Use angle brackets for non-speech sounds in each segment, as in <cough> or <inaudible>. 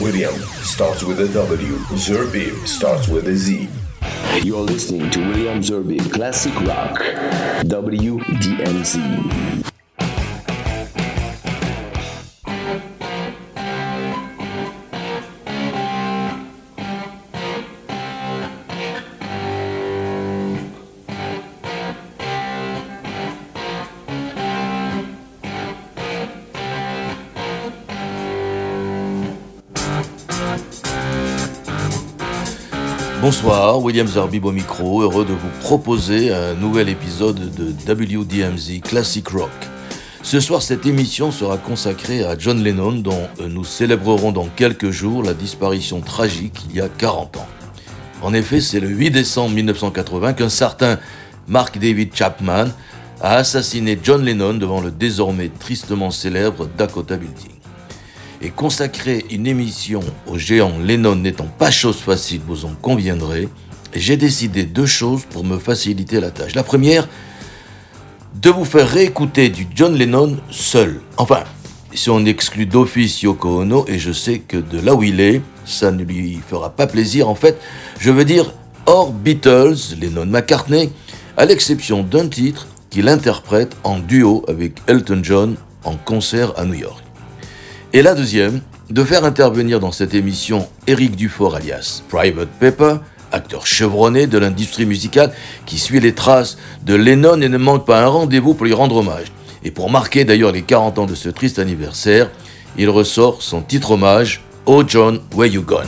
William starts with a W. Zerbib starts with a Z. You're listening to William Zerbib Classic Rock, WDMZ. Bonsoir, William Zerbib au micro, heureux de vous proposer un nouvel épisode de WDMZ Classic Rock. Ce soir, cette émission sera consacrée à John Lennon, dont nous célébrerons dans quelques jours la disparition tragique il y a 40 ans. En effet, c'est le 8 décembre 1980 qu'un certain Mark David Chapman a assassiné John Lennon devant le désormais tristement célèbre Dakota Building et consacrer une émission au géant Lennon n'étant pas chose facile, vous en conviendrez, j'ai décidé deux choses pour me faciliter la tâche. La première, de vous faire réécouter du John Lennon seul. Enfin, si on exclut d'office Yoko Ono, et je sais que de là où il est, ça ne lui fera pas plaisir. En fait, je veux dire hors Beatles, Lennon McCartney, à l'exception d'un titre qu'il interprète en duo avec Elton John en concert à New York. Et la deuxième, de faire intervenir dans cette émission Eric Dufort alias Private Pepper, acteur chevronné de l'industrie musicale qui suit les traces de Lennon et ne manque pas un rendez-vous pour lui rendre hommage. Et pour marquer d'ailleurs les 40 ans de ce triste anniversaire, il ressort son titre hommage Oh John, Where You Gone.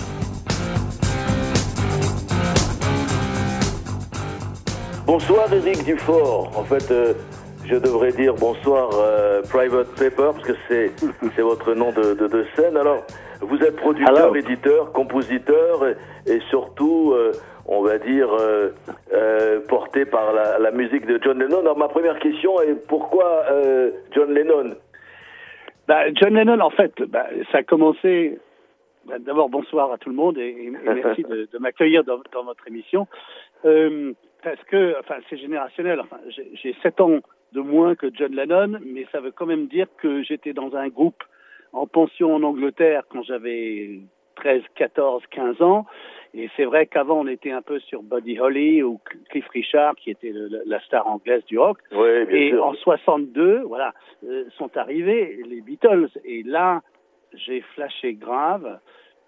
Bonsoir Eric Dufort. En fait, euh, je devrais dire bonsoir euh, Private Paper, parce que c'est, <laughs> c'est votre nom de, de, scène. Alors, vous êtes producteur, éditeur, compositeur et, surtout, euh, on va dire, euh, porté par la, musique de John Lennon. Alors, ma première question est pourquoi John Lennon? Bah, John Lennon, en fait, bah, ça a commencé. Bah, d'abord, bonsoir à tout le monde et, <laughs> merci de, m'accueillir dans, dans, votre émission. parce que, enfin, c'est générationnel. Enfin, j'ai, j'ai 7 ans de moins que John Lennon, mais ça veut quand même dire que j'étais dans un groupe en pension en Angleterre quand j'avais 13, 14, 15 ans. Et c'est vrai qu'avant, on était un peu sur Buddy Holly ou Cliff Richard, qui était la star anglaise du rock. Oui, bien et en 62, voilà, euh, sont arrivés les Beatles. Et là, j'ai flashé grave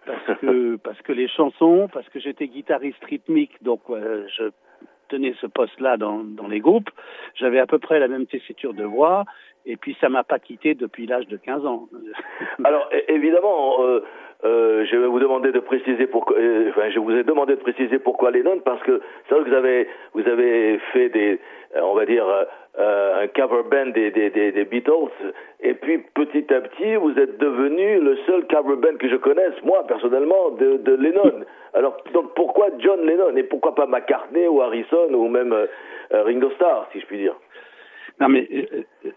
parce que <laughs> parce que les chansons, parce que j'étais guitariste rythmique, donc euh, je tenais ce poste-là dans, les groupes, j'avais à peu près la même tessiture de voix, et puis ça m'a pas quitté depuis l'âge de 15 ans. <laughs> Alors évidemment, euh, euh, je vais vous demander de préciser pourquoi. Euh, je vous ai demandé de préciser pourquoi Lennon parce que c'est vrai que vous avez vous avez fait des, on va dire, un cover band des, des, des, Beatles et puis petit à petit vous êtes devenu le seul cover band que je connaisse moi personnellement de, de Lennon. Alors donc pourquoi John Lennon et pourquoi pas McCartney ou Harrison ou même Ringo Starr si je puis dire? Non, mais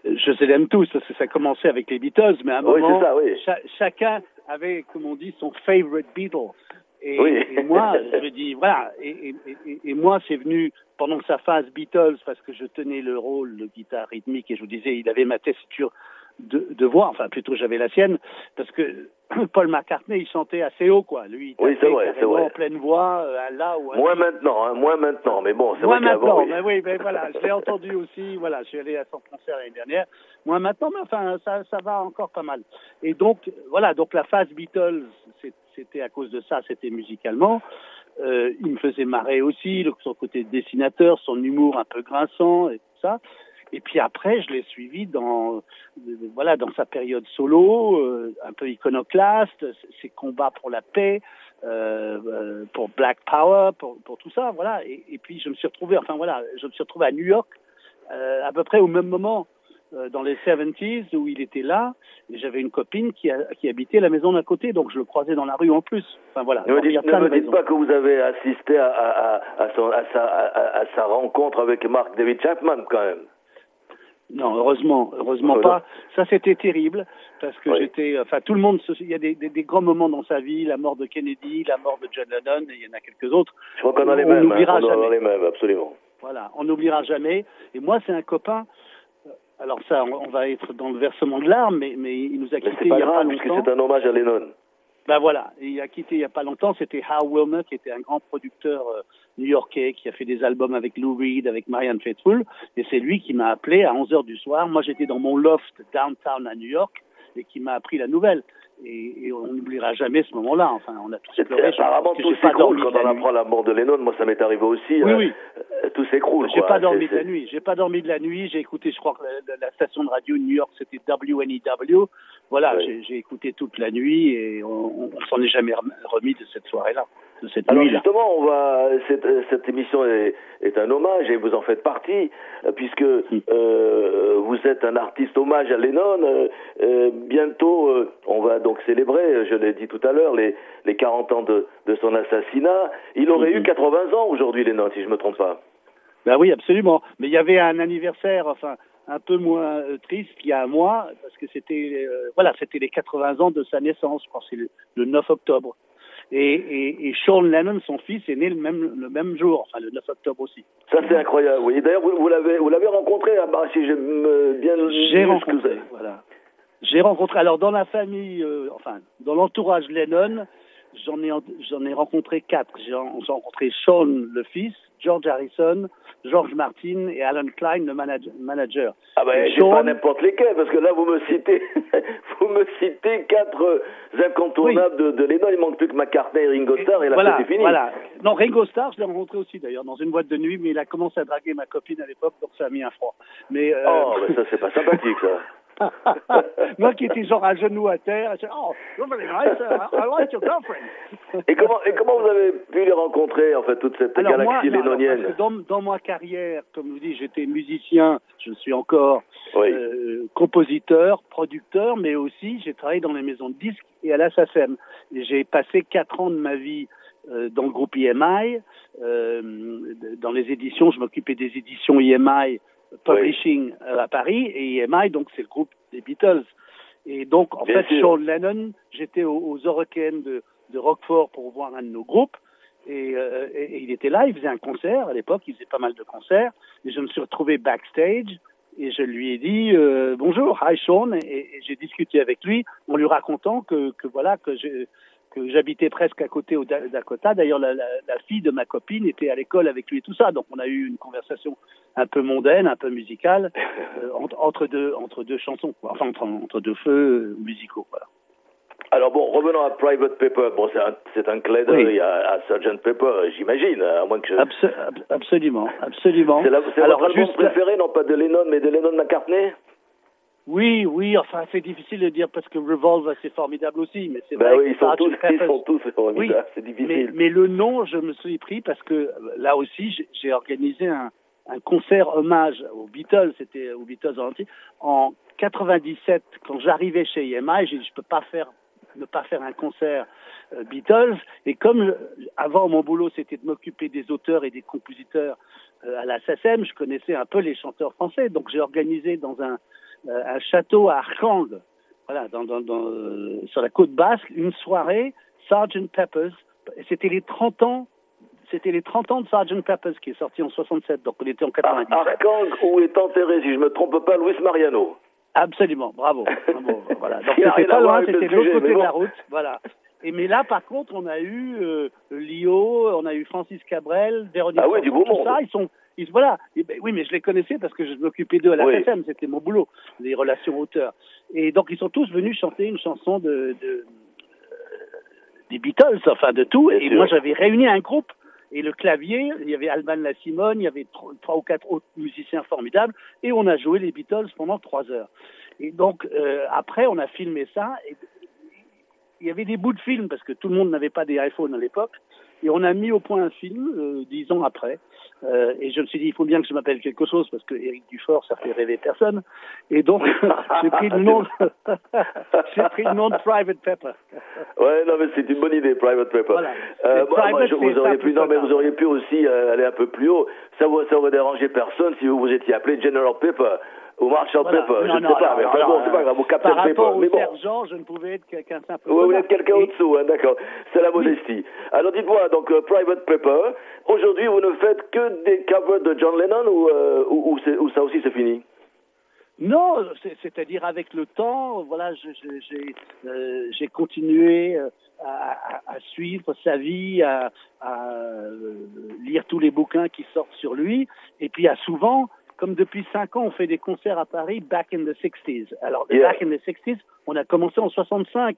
je les aime tous, parce que ça a commencé avec les Beatles, mais à un moment, ça, oui. chacun avait, comme on dit, son favorite Beatle. Et, et moi, je me dis, voilà, et, et, et moi, c'est venu pendant sa phase Beatles, parce que je tenais le rôle de guitare rythmique, et je vous disais, il avait ma tessiture de, de voix, enfin plutôt j'avais la sienne, parce que <coughs> Paul McCartney, il chantait assez haut, quoi. Lui, il oui, c'est vrai, c'est vrai. en pleine voix, euh, là ou Moins maintenant, hein, moins maintenant, mais bon, c'est vrai maintenant, mais oui, mais voilà, je l'ai entendu aussi, voilà, je suis allé à son concert l'année dernière. Moins maintenant, mais enfin, ça, ça va encore pas mal. Et donc, voilà, donc la phase Beatles, c'était à cause de ça, c'était musicalement. Euh, il me faisait marrer aussi, son côté dessinateur, son humour un peu grinçant et tout ça. Et puis après, je l'ai suivi dans, voilà, dans sa période solo, euh, un peu iconoclaste, ses combats pour la paix, euh, euh, pour Black Power, pour, pour tout ça, voilà. Et, et, puis je me suis retrouvé, enfin voilà, je me suis retrouvé à New York à peu près au même moment dans les 70s où il était là, et j'avais une copine qui, a, qui habitait la maison d'à côté, donc je le croisais dans la rue en plus. Enfin voilà. Ne me dites, ne me dites pas que vous avez assisté à, à, à, son, à, sa, à, sa rencontre avec Mark David Chapman quand même. Non, heureusement, heureusement pas. Ça, c'était terrible parce que j'étais, enfin, tout le monde, il y a des, des, des, grands moments dans sa vie, la mort de Kennedy, la mort de John Lennon, et il y en a quelques autres. Je crois qu'on a les mêmes. On n'oubliera hein, jamais. les mêmes, absolument. Voilà, on n'oubliera jamais. Et moi, c'est un copain. Alors ça, on va être dans le versement de l'arme, mais, mais il nous a quittés il y a pas longtemps. c'est un hommage à Lennon. Ben voilà, il a quitté il n'y a pas longtemps, c'était Hal Wilmer, qui était un grand producteur euh, new-yorkais, qui a fait des albums avec Lou Reed, avec Marianne Faithfull, et c'est lui qui m'a appelé à 11h du soir. Moi, j'étais dans mon loft downtown à New York, et qui m'a appris la nouvelle. Et, et on n'oubliera jamais ce moment-là. Enfin, on a tous pleuré. Apparemment, tout s'écroule quand on apprend la mort de Lennon. Moi, ça m'est arrivé aussi. Oui, euh, oui. euh, Tout s'écroule. J'ai pas dormi de la nuit. J'ai pas dormi de la nuit. J'ai écouté, je crois que la, station de radio de New York, c'était WNEW. Voilà, Oui. j'ai- écouté toute la nuit et on, on s'en est jamais rem- remis de cette soirée-là, cette Alors nuit-là. justement, on va cette, cette émission est, est un hommage et vous en faites partie euh, puisque euh, vous êtes un artiste hommage à Lennon. Euh, euh, bientôt, euh, on va donc célébrer, je l'ai dit tout à l'heure, les, les 40 ans de, de son assassinat. Il aurait eu 80 ans aujourd'hui, Lennon, si je me trompe pas. Ben oui, absolument. Mais il y avait un anniversaire, enfin, un peu moins euh, triste qu'il y a un mois, parce que c'était, euh, voilà, c'était les 80 ans de sa naissance. Je crois que c'est le, le 9 octobre. Et, et, et Sean Lennon, son fils, est né le même, le même jour, enfin le 9 octobre aussi. Ça c'est incroyable. Oui. D'ailleurs, vous, vous l'avez vous l'avez rencontré à bah, si j'ai me- bien J'ai rencontré, voilà. J'ai rencontré, alors dans la famille, euh, enfin, dans l'entourage Lennon, j'en ai, j'en ai rencontré quatre. J'ai en- j'ai rencontré Sean, le fils, George Harrison, George Martin et Alan Klein, le manage- manager. Ah ben, Sean- pas n'importe lesquels, parce que là, vous me citez, <laughs> vous me citez quatre euh, incontournables de, de Lennon. Il manque plus que McCartney et Ringo Starr, et là, voilà, c'est fini. voilà. Non, Ringo Starr, je l'ai rencontré aussi d'ailleurs dans une boîte de nuit, mais il a commencé à draguer ma copine à l'époque, donc ça a mis un froid. Mais euh, Oh, ben ça, c'est pas sympathique, ça. <laughs> moi qui étais genre à genoux à terre, je disais, oh, you're very nice, I like your girlfriend. Et comment, et comment vous avez pu les rencontrer, en fait, toute cette Alors moi, galaxie non, alors, lénonienne parce que dans, dans ma carrière, comme je vous dis, j'étais musicien, je suis encore Oui. euh, compositeur, producteur, mais aussi j'ai travaillé dans les maisons de disques et à la SACEM. J'ai passé quatre ans de ma vie euh, dans le groupe EMI, euh, dans les éditions, je m'occupais des éditions EMI Publishing euh, à Paris, et EMI, donc c'est le groupe des Beatles. Et donc, en Bien fait, sûr. Sean Lennon, j'étais aux, aux Eurocaines de, de Roquefort pour voir un de nos groupes, et, euh, et- et il était là, il faisait un concert, à l'époque, il faisait pas mal de concerts, et je me suis retrouvé backstage, et je lui ai dit euh, bonjour, hi Sean, et, et j'ai discuté avec lui en lui racontant que, que voilà, que je que j'habitais presque à côté au Da- Dakota. D'ailleurs, la, la, la fille de ma copine était à l'école avec lui et tout ça. Donc, on a eu une conversation un peu mondaine, un peu musicale, <laughs> euh, entre, entre deux entre deux chansons, quoi. enfin entre, entre deux feux euh, musicaux. Voilà. Alors bon, revenons à Private Paper. Bon, c'est un, clin d'œil Oui. à, à Sgt. Pepper, j'imagine, à moins que je... Abso- ab- absolument, absolument. C'est votre album juste- préféré, non pas de Lennon, mais de Lennon-McCartney Oui, oui, enfin, c'est difficile de dire parce que Revolve, c'est formidable aussi, mais c'est Ben vrai oui, que ils sont tous, ils sont tous formidables, c'est Mais, difficile. mais le nom, je me suis pris parce que euh, là aussi, j'ai- organisé un, un concert hommage aux Beatles, c'était aux Beatles en entier, en 97, quand j'arrivais chez EMI, j'ai dit, je peux pas faire ne pas faire un concert euh, Beatles. Et comme avant mon boulot, c'était de m'occuper des auteurs et des compositeurs euh, à la SACEM, je connaissais un peu les chanteurs français. Donc j'ai organisé dans un, un château à Arkhang, voilà, dans, dans, dans, euh, sur la côte basque, une soirée Sgt. Peppers. C'était les 30 ans. C'était les 30 ans de Sgt. Peppers qui est sorti en 67, donc on était en Ar- 97. Arkang, où est enterré, si je me trompe pas, Luis Mariano. Absolument, bravo. <laughs> bravo voilà. Donc c'était à pas loin, c'était de l'autre côté de la route, voilà. Et mais là, par contre, on a eu euh, Lio, on a eu Francis Cabrel, Véronique. Ah oui, du Sanson, beau tout monde. Ça, ils sont, ils, voilà. Et ben, oui, mais je les connaissais parce que je m'occupais d'eux à la Oui. C'était mon boulot, les relations auteurs. Et donc ils sont tous venus chanter une chanson de, de euh, des Beatles, enfin de tout. Bien et sûr. moi, j'avais réuni un groupe. Et le clavier, il y avait Alban La Simone, il y avait tro- trois ou quatre autres musiciens formidables, et on a joué les Beatles pendant trois heures. Et donc, euh, après, on a filmé ça. Et il y avait des bouts de film, parce que tout le monde n'avait pas des iPhones à l'époque. Et on a mis au point un film, euh, dix ans après. Euh, et je me suis dit, il faut bien que je m'appelle quelque chose, parce que Eric Dufort, ça fait rêver personne. Et donc, <laughs> j'ai pris le nom, de- <laughs> j'ai pris le nom de Private Pepper. Ouais, non, mais c'est une bonne idée, Private. Voilà. Euh, Mais bon, Private, moi, je- vous auriez pu, non, mais vous auriez pu aussi euh, aller un peu plus haut. Ça, vous- ça aurait dérangé personne si vous vous étiez appelé General Pepper ou Marshall Voilà. Pepper. je ne sais pas, mais non, bon, c'est pas grave, ou Captain Par rapport Pepper. au Mais bon. sergent, je ne pouvais être qu'un simple Oui, vous êtes quelqu'un au-dessous, hein, d'accord. C'est la modestie. Alors dites-moi, donc euh, Private Pepper, aujourd'hui vous ne faites que des covers de John Lennon ou, euh, ou, ou c'est- ou ça aussi c'est fini? Non, c'est- c'est-à-dire avec le temps, voilà, j'ai euh, j'ai continué à, suivre sa vie, à, euh, lire tous les bouquins qui sortent sur lui, et puis à souvent, comme depuis cinq ans, on fait des concerts à Paris back in the 60s. Alors, back in the 60s, on a commencé en 65.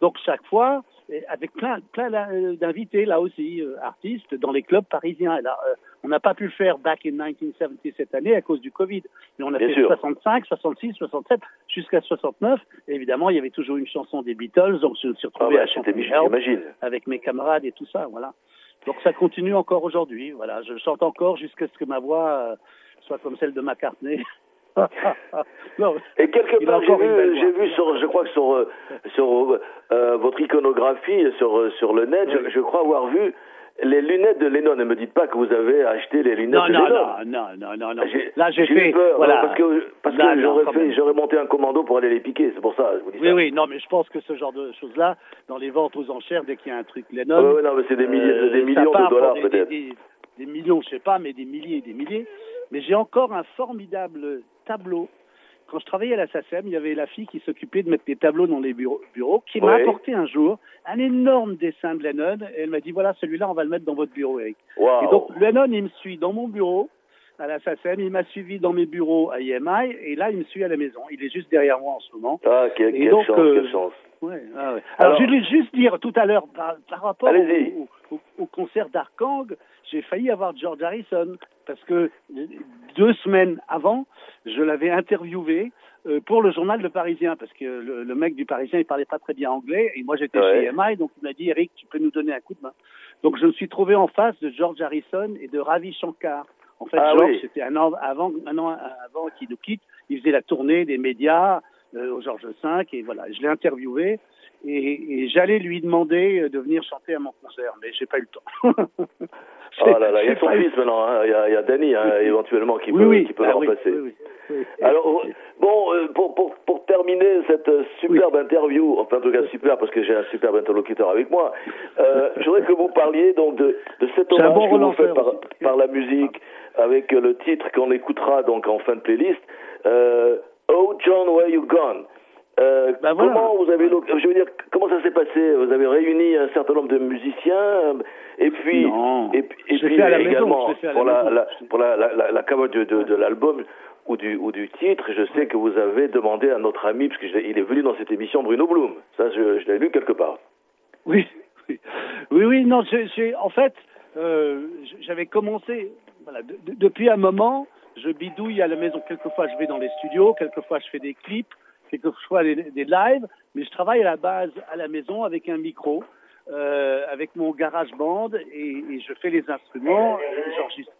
Donc chaque fois, avec plein, plein d'invités là aussi, euh, artistes, dans les clubs parisiens. là, euh, on n'a pas pu le faire back in 1970 cette année à cause du Covid. Mais on a fait 65, 66, 67, jusqu'à 69. Et évidemment, il y avait toujours une chanson des Beatles, donc je me suis retrouvé ah à avec mes camarades et tout ça, voilà. Donc ça continue encore aujourd'hui, voilà. Je chante encore jusqu'à ce que ma voix euh, soit comme celle de McCartney. <laughs> et quelque part, j'ai vu, j'ai vu sur, je crois que sur, euh, sur euh, votre iconographie sur, sur le net, je, crois avoir vu les lunettes de Lennon. Ne me dites pas que vous avez acheté les lunettes de non, Lennon. Non, non, non, non. Là, j'ai fait. Peur, voilà. Parce que, parce que j'aurais, fait, j'aurais monté un commando pour aller les piquer. C'est pour ça. Je vous dis oui, ça. oui, non, mais je pense que ce genre de choses-là, dans les ventes aux enchères, dès qu'il y a un truc Lennon. Oui, non, mais c'est des, milliers, euh, des millions de dollars peut-être. Des, des, des, millions, je sais pas, mais des milliers et des milliers. Mais j'ai encore un formidable tableau. Quand je travaillais à la SACEM, il y avait la fille qui s'occupait de mettre des tableaux dans les bureaux, qui m'a apporté un jour un énorme dessin de Lennon. Et elle m'a dit voilà, celui-là, on va le mettre dans votre bureau, Eric. Et donc, Lennon, il me suit dans mon bureau à la SACEM, il m'a suivi dans mes bureaux à IMI, et là, il me suit à la maison. Il est juste derrière moi en ce moment. Ah, quelle, chance, quelle chance. Ouais, ah ouais. Alors, je voulais juste dire tout à l'heure, par, rapport au, au, concert d'Arkang, j'ai failli avoir George Harrison parce que deux semaines avant, je l'avais interviewé euh, pour le journal Le Parisien parce que le, mec du Parisien il parlait pas très bien anglais et moi j'étais chez EMI donc il m'a dit Eric tu peux nous donner un coup de main. Donc je me suis trouvé en face de George Harrison et de Ravi Shankar. En fait, ah George, c'était un an avant, un an avant qu'il nous quitte. Il faisait la tournée des médias euh, au Georges V et voilà, je l'ai interviewé et, et j'allais lui demander de venir chanter à mon concert, mais j'ai pas eu le temps. oh <laughs> là là, il y a son fils maintenant, hein. il, y a, il y a Danny hein, éventuellement qui peut, qui peut le ah remplacer. Alors, bon, euh, pour, pour, pour terminer cette superbe interview, enfin en tout cas super parce que j'ai un superbe interlocuteur avec moi, euh, <laughs> je voudrais que vous parliez donc de, de cet hommage bon que vous faites par, par, la musique avec le titre qu'on écoutera donc en fin de playlist. Euh, oh John, where you gone? Euh, bah comment vous avez je veux dire comment ça s'est passé? Vous avez réuni un certain nombre de musiciens et puis et, et puis également pour la, la, pour la, la, cover de, de, de l'album ou du ou du titre, je sais que vous avez demandé à notre ami parce qu'il est venu dans cette émission Bruno Blum. Ça je, je l'ai lu quelque part. Oui, oui, oui, oui non, en fait euh, j'avais commencé voilà, depuis un moment, je bidouille à la maison. Quelquefois, je vais dans les studios, quelquefois, je fais des clips quelquefois des, des lives, mais je travaille à la base à la maison avec un micro, euh, avec mon garage band et, et, je fais les instruments, j'enregistre.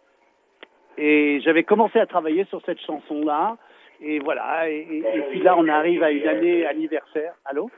Et j'avais commencé à travailler sur cette chanson-là, et voilà. Et, et, puis là, on arrive à une année anniversaire. Allô?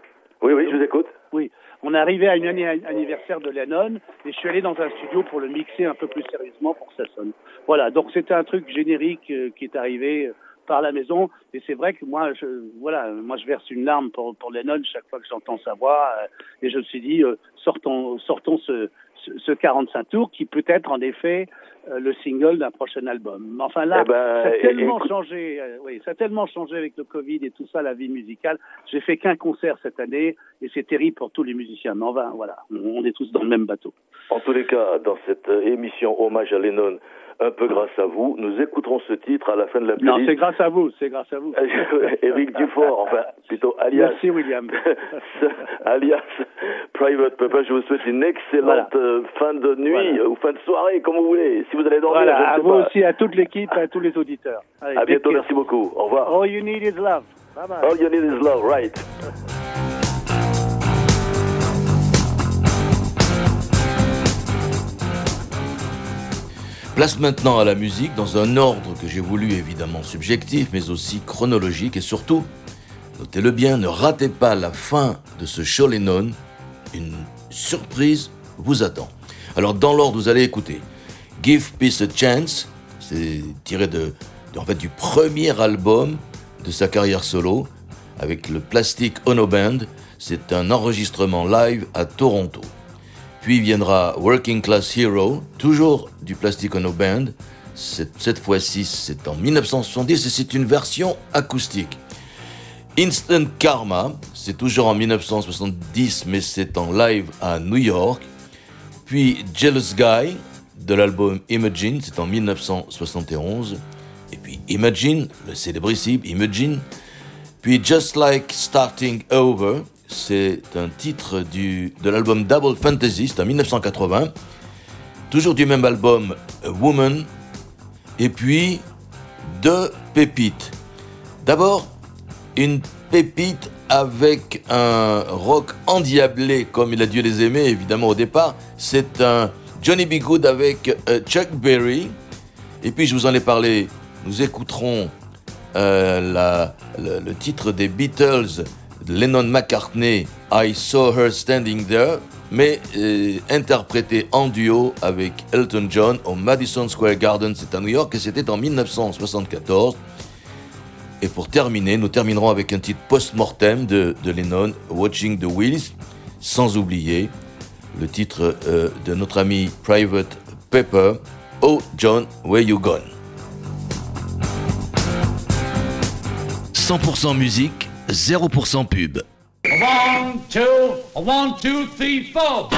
Oui, oui, je vous écoute. Oui, on est arrivé à une année anniversaire de Lennon, et je suis allé dans un studio pour le mixer un peu plus sérieusement pour que ça sonne. Voilà, donc c'était un truc générique euh, qui est arrivé par la maison. Et c'est vrai que moi, je, voilà, moi, je verse une larme pour, pour Lennon chaque fois que j'entends sa voix. Euh, et je me suis dit, euh, sortons, sortons ce, ce, 45 tours qui peut être en effet euh, le single d'un prochain album. Enfin là, eh ben, ça a tellement changé. oui, ça a tellement changé avec le Covid et tout ça, la vie musicale. J'ai fait qu'un concert cette année et c'est terrible pour tous les musiciens. Mais enfin, voilà, on est tous dans le même bateau. En tous les cas, dans cette émission hommage à Lennon, un peu grâce à vous. Nous écouterons ce titre à la fin de la playlist. Non, c'est grâce à vous, c'est grâce à vous. <laughs> Éric Dufort, enfin, plutôt alias. Merci, William. <laughs> alias Private Papa, je vous souhaite une excellente euh, fin de nuit ou fin de soirée, comme vous voulez. Si vous allez dormir, voilà, à vous aussi, à toute l'équipe, à tous les auditeurs. Allez, à bientôt, merci beaucoup. Au revoir. All you need is love. Bye bye. All you need is love, right. Place maintenant à la musique dans un ordre que j'ai voulu évidemment subjectif, mais aussi chronologique et surtout, notez-le bien, ne ratez pas la fin de ce show Lennon. Une surprise vous attend. Alors dans l'ordre, vous allez écouter Give Peace a Chance, c'est tiré de, en fait, du premier album de sa carrière solo avec le Plastic Ono Band. C'est un enregistrement live à Toronto. Puis viendra Working Class Hero, toujours du Plastic Ono Band. Cette, cette fois-ci, c'est en 1970 et c'est une version acoustique. Instant Karma, c'est toujours en 1970, mais c'est en live à New York. Puis Jealous Guy, de l'album Imagine, c'est en 1971. Et puis Imagine, le célébrissime Imagine. Puis Just Like Starting Over, c'est un titre du, de l'album Double Fantasy, c'est en 1980. Toujours du même album, A Woman. Et puis deux pépites. D'abord, une pépite avec un rock endiablé comme il a dû les aimer évidemment au départ. C'est un Johnny B. Good avec euh, Chuck Berry. Et puis je vous en ai parlé, nous écouterons euh, le, titre des Beatles, Lennon McCartney, I Saw Her Standing There, mais euh, interprété en duo avec Elton John au Madison Square Garden, c'est à New York, et c'était en 1974. Et pour terminer, nous terminerons avec un titre post-mortem de, Lennon, Watching the Wheels, sans oublier le titre euh, de notre ami Private Pepper, Oh John, Where You Gone 100% musique, 0% pub. One, two, one, two, three, four.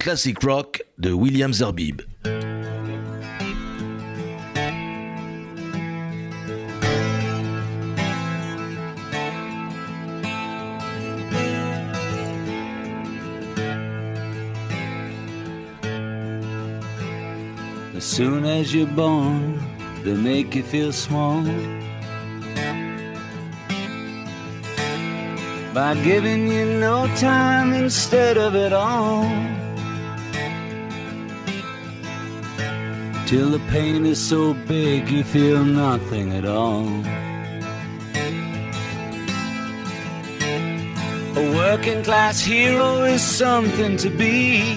Classic Rock de William Zerbib. As soon as you're born, they make you feel small. by giving you no time instead of it all. Till the pain is so big you feel nothing at all. A working class hero is something to be.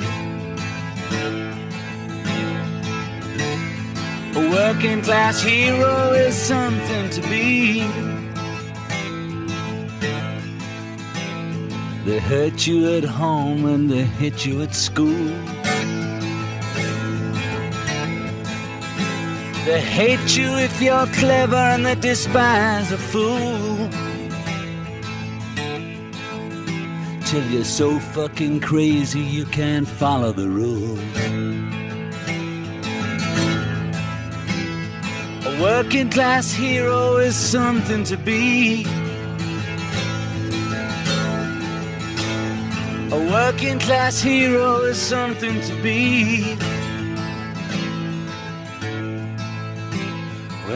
A working class hero is something to be. They hurt you at home and they hit you at school. They hate you if you're clever and they despise a fool. Till you're so fucking crazy you can't follow the rules. A working class hero is something to be. A working class hero is something to be.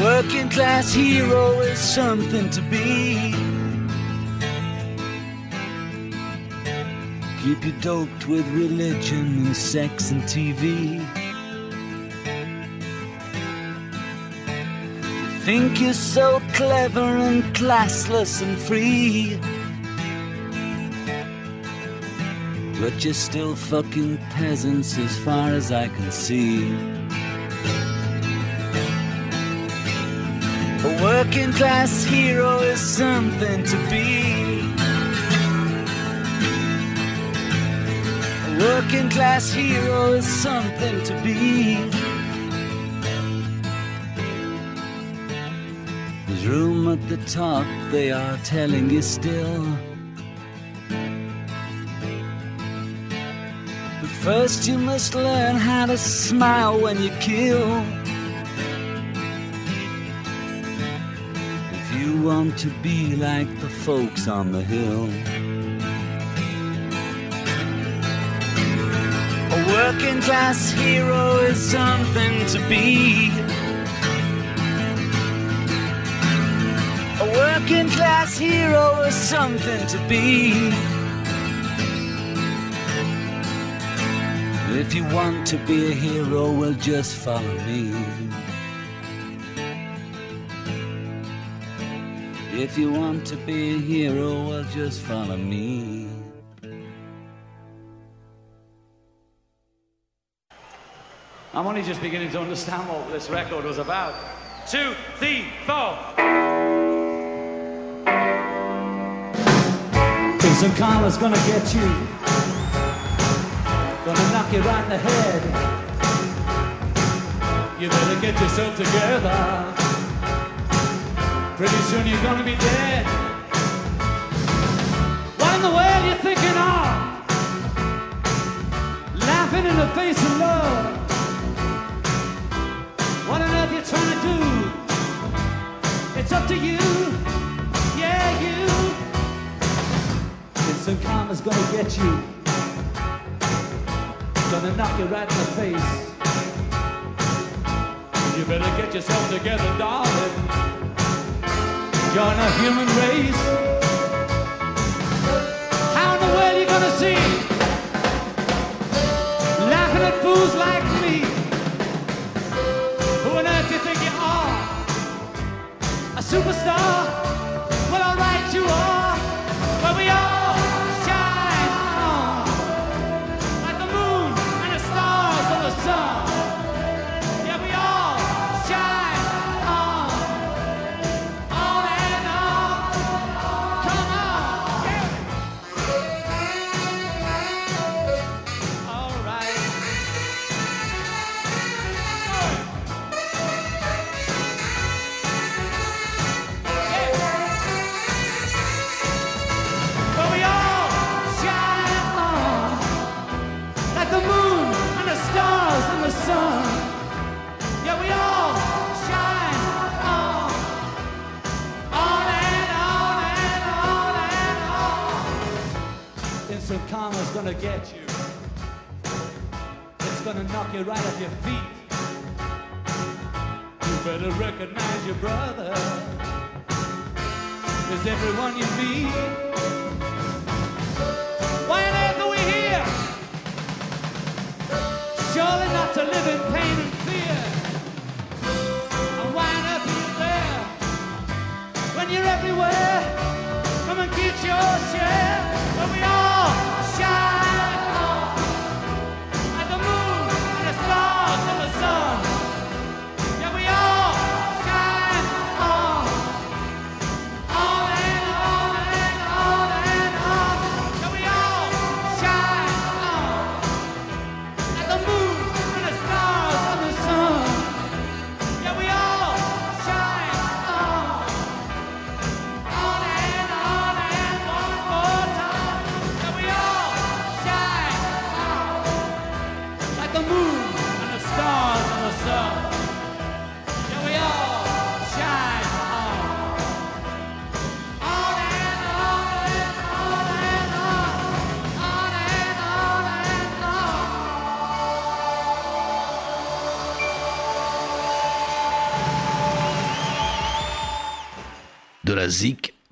Working class hero is something to be. Keep you doped with religion and sex and TV. Think you're so clever and classless and free. But you're still fucking peasants as far as I can see. Working class hero is something to be. A working class hero is something to be. There's room at the top, they are telling you still. But first, you must learn how to smile when you kill. Want to be like the folks on the hill. A working class hero is something to be. A working class hero is something to be. If you want to be a hero, well, just follow me. If you want to be a hero, well, just follow me. I'm only just beginning to understand what this record was about. Two, three, four. And karma's gonna get you. Gonna knock you right in the head. You better get yourself together. Pretty soon you're gonna be dead. What in the world you thinking of? Laughing in the face of love. What on earth you trying to do? It's up to you. Yeah, you. Instant karma's gonna get you. Gonna knock you right in the face. You better get yourself together, darling. Join a human race. How in the world you gonna see? Laughing at fools like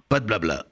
Pas de blabla.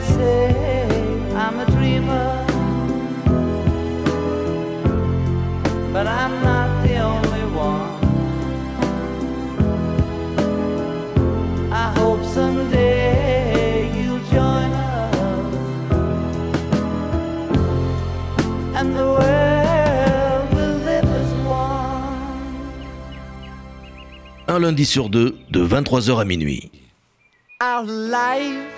Say I'm a dreamer, but I'm not the only one. I hope someday you'll join us and the world will live as one. Un lundi sur deux, de 23h à minuit. Our life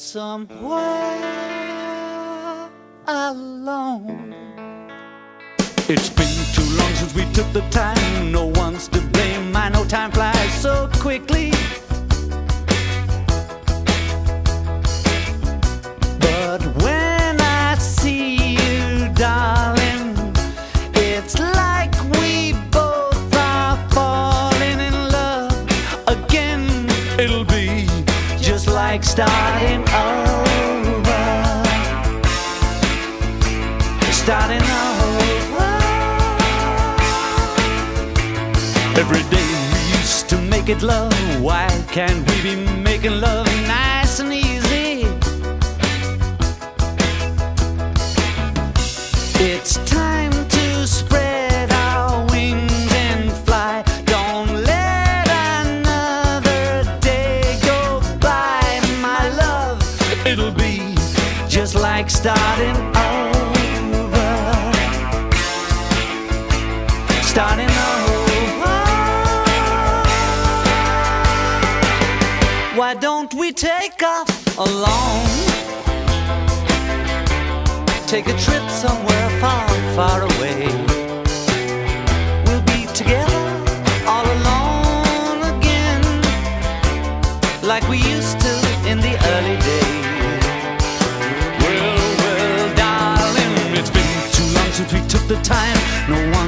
somewhere alone. It's been too long since we took the time. No one's to blame. I know time flies so quickly. But when I see you, darling, it's like we both are falling in love again. It'll be just like starting Every day we used to make it love. Why can't we be making love nice and easy? It's time to spread our wings and fly. Don't let another day go by, my love. It'll be just like starting off alone? Take a trip somewhere far, far away. We'll be together all alone again, like we used to in the early days. Well, well, darling, it's been too long since we took the time. No one's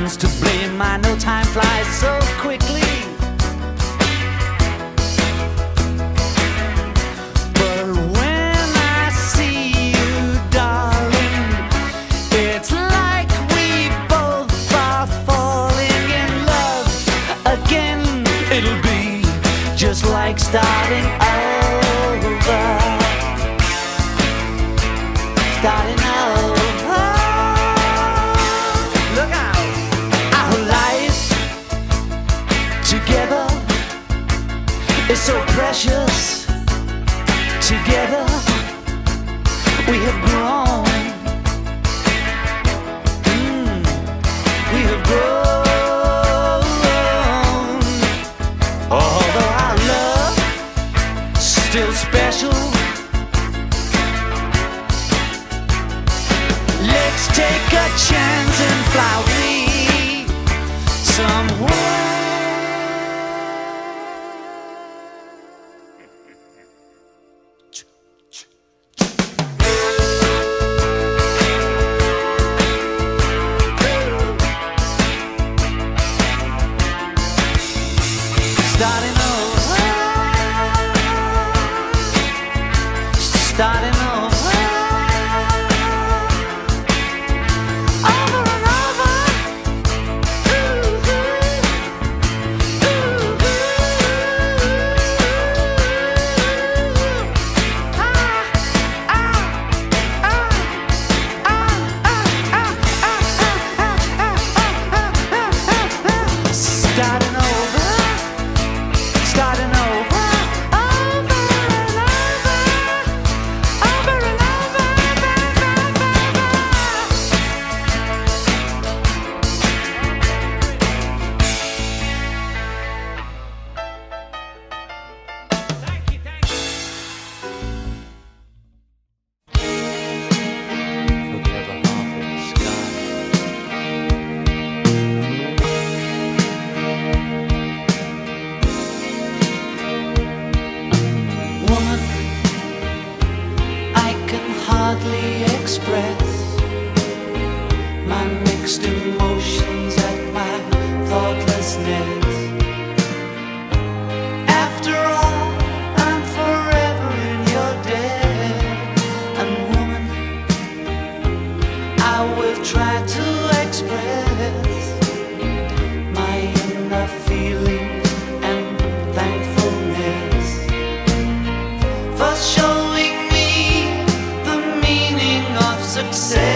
say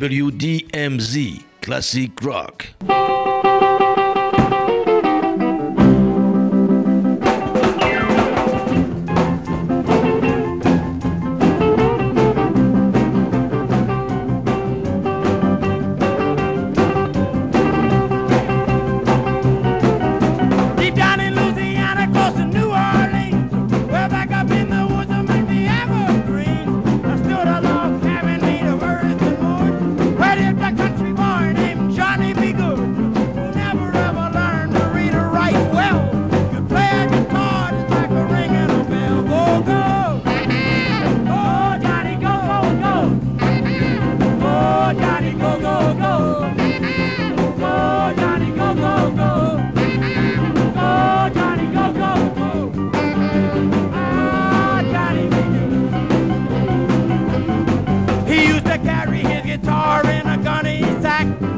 WDMZ, Classic Rock. back.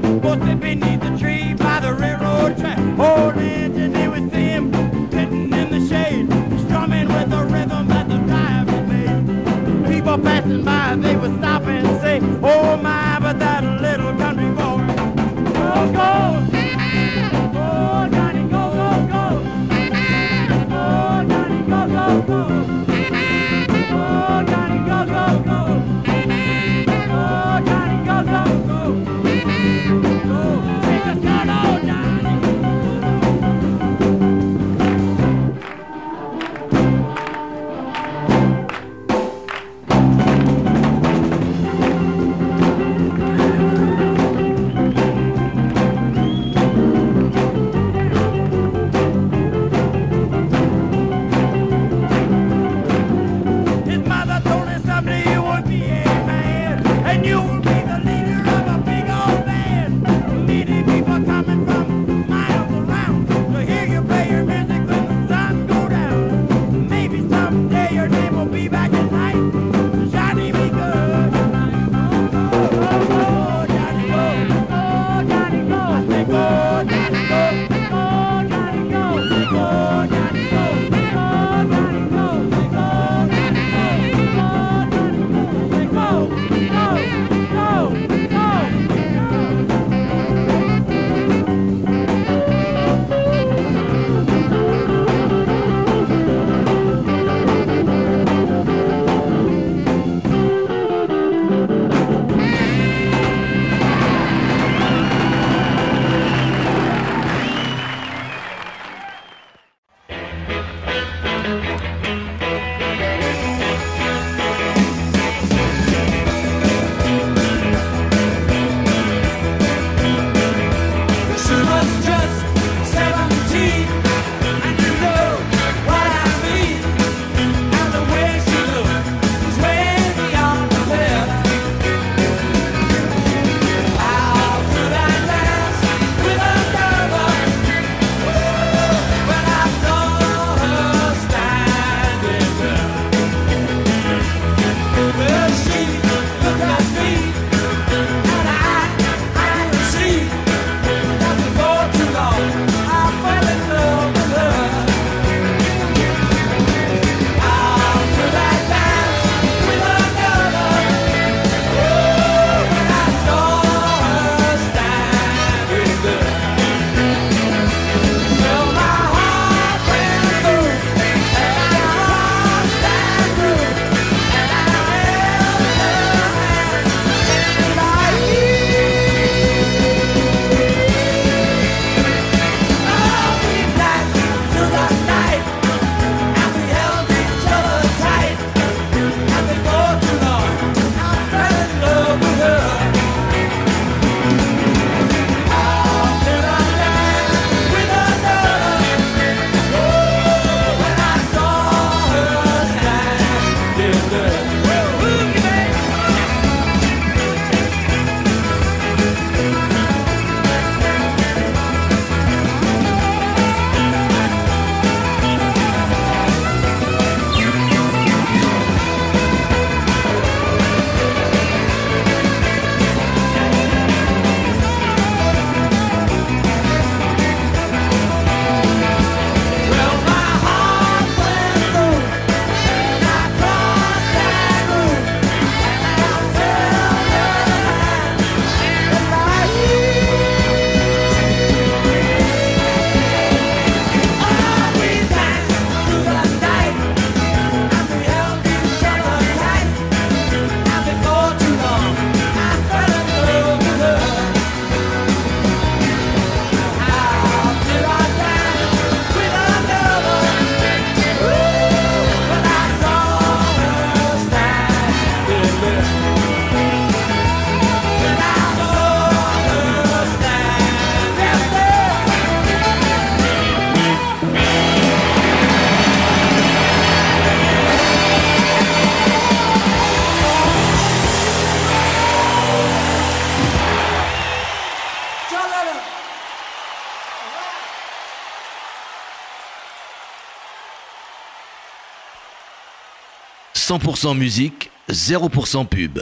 100% musique, 0% pub.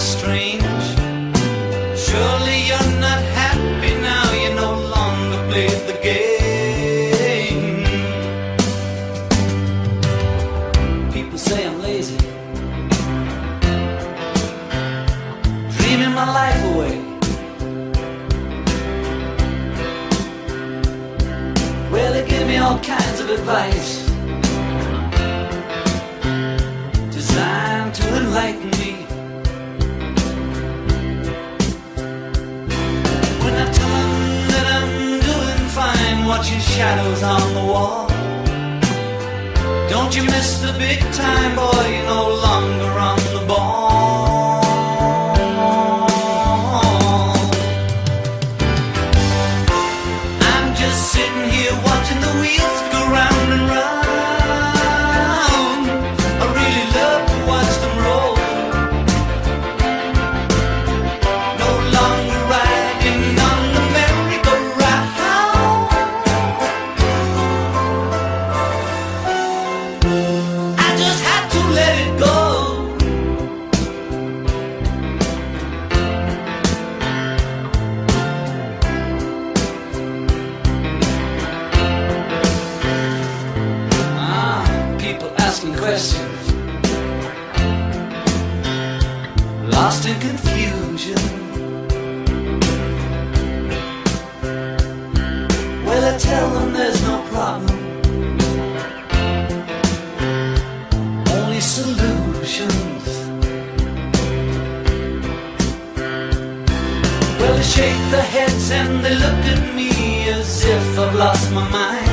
strange shadows on the wall. Don't you miss the big time, boy, you're no longer on They shake their heads and they look at me as if I've lost my mind.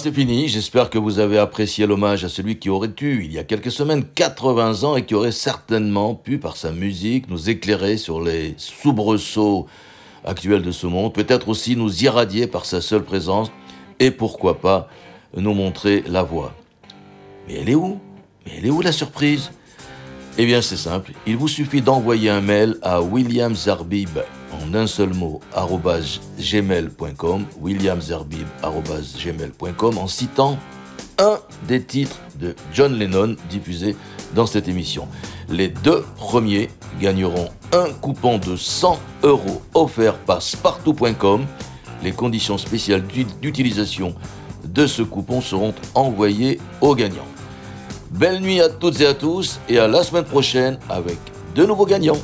C'est fini. J'espère que vous avez apprécié l'hommage à celui qui aurait eu, il y a quelques semaines, 80 ans et qui aurait certainement pu, par sa musique, nous éclairer sur les soubresauts actuels de ce monde, peut-être aussi nous irradier par sa seule présence et pourquoi pas nous montrer la voie. Mais elle est où? Mais elle est où la surprise? Eh bien, c'est simple. Il vous suffit d'envoyer un mail à William Zarbib en un seul mot gmail.com williamzerbib arobase gmail.com en citant un des titres de John Lennon diffusés dans cette émission. Les deux premiers gagneront un coupon de 100 euros offert par spartou.com. Les conditions spéciales d'ut- d'utilisation de ce coupon seront envoyées aux gagnants. Belle nuit à toutes et à tous et à la semaine prochaine avec de nouveaux gagnants.